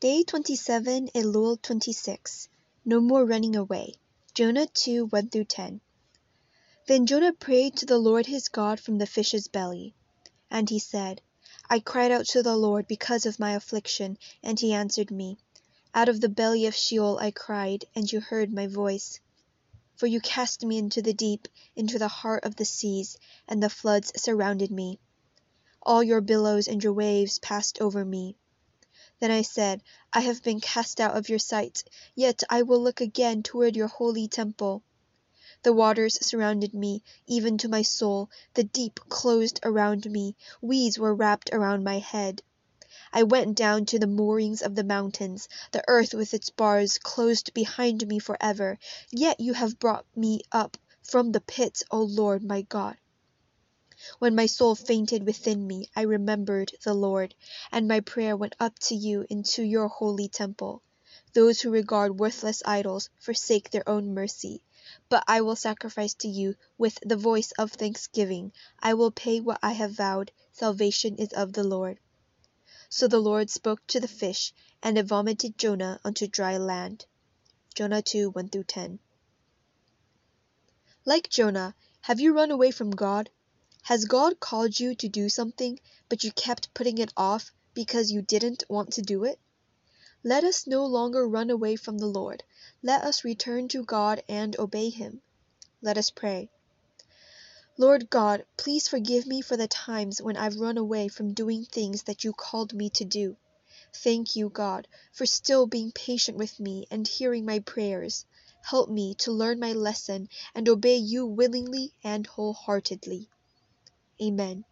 Day 27, Elul 26. No more running away. Jonah 2 1 through 10. Then Jonah prayed to the Lord his God from the fish's belly. And he said, I cried out to the Lord because of my affliction, and he answered me. Out of the belly of Sheol I cried, and you heard my voice. For you cast me into the deep, into the heart of the seas, and the floods surrounded me. All your billows and your waves passed over me. Then I said, I have been cast out of your sight, yet I will look again toward your holy temple. The waters surrounded me, even to my soul, the deep closed around me, weeds were wrapped around my head. I went down to the moorings of the mountains, the earth with its bars closed behind me forever, yet you have brought me up from the pit, O Lord my God. When my soul fainted within me, I remembered the Lord, and my prayer went up to you into your holy temple. Those who regard worthless idols forsake their own mercy. But I will sacrifice to you with the voice of thanksgiving. I will pay what I have vowed. Salvation is of the Lord. So the Lord spoke to the fish, and it vomited Jonah unto dry land. Jonah 2 1 through 10. Like Jonah, have you run away from God? Has God called you to do something, but you kept putting it off because you didn't want to do it? Let us no longer run away from the Lord. Let us return to God and obey Him. Let us pray. Lord God, please forgive me for the times when I've run away from doing things that you called me to do. Thank you, God, for still being patient with me and hearing my prayers. Help me to learn my lesson and obey you willingly and wholeheartedly. Amen.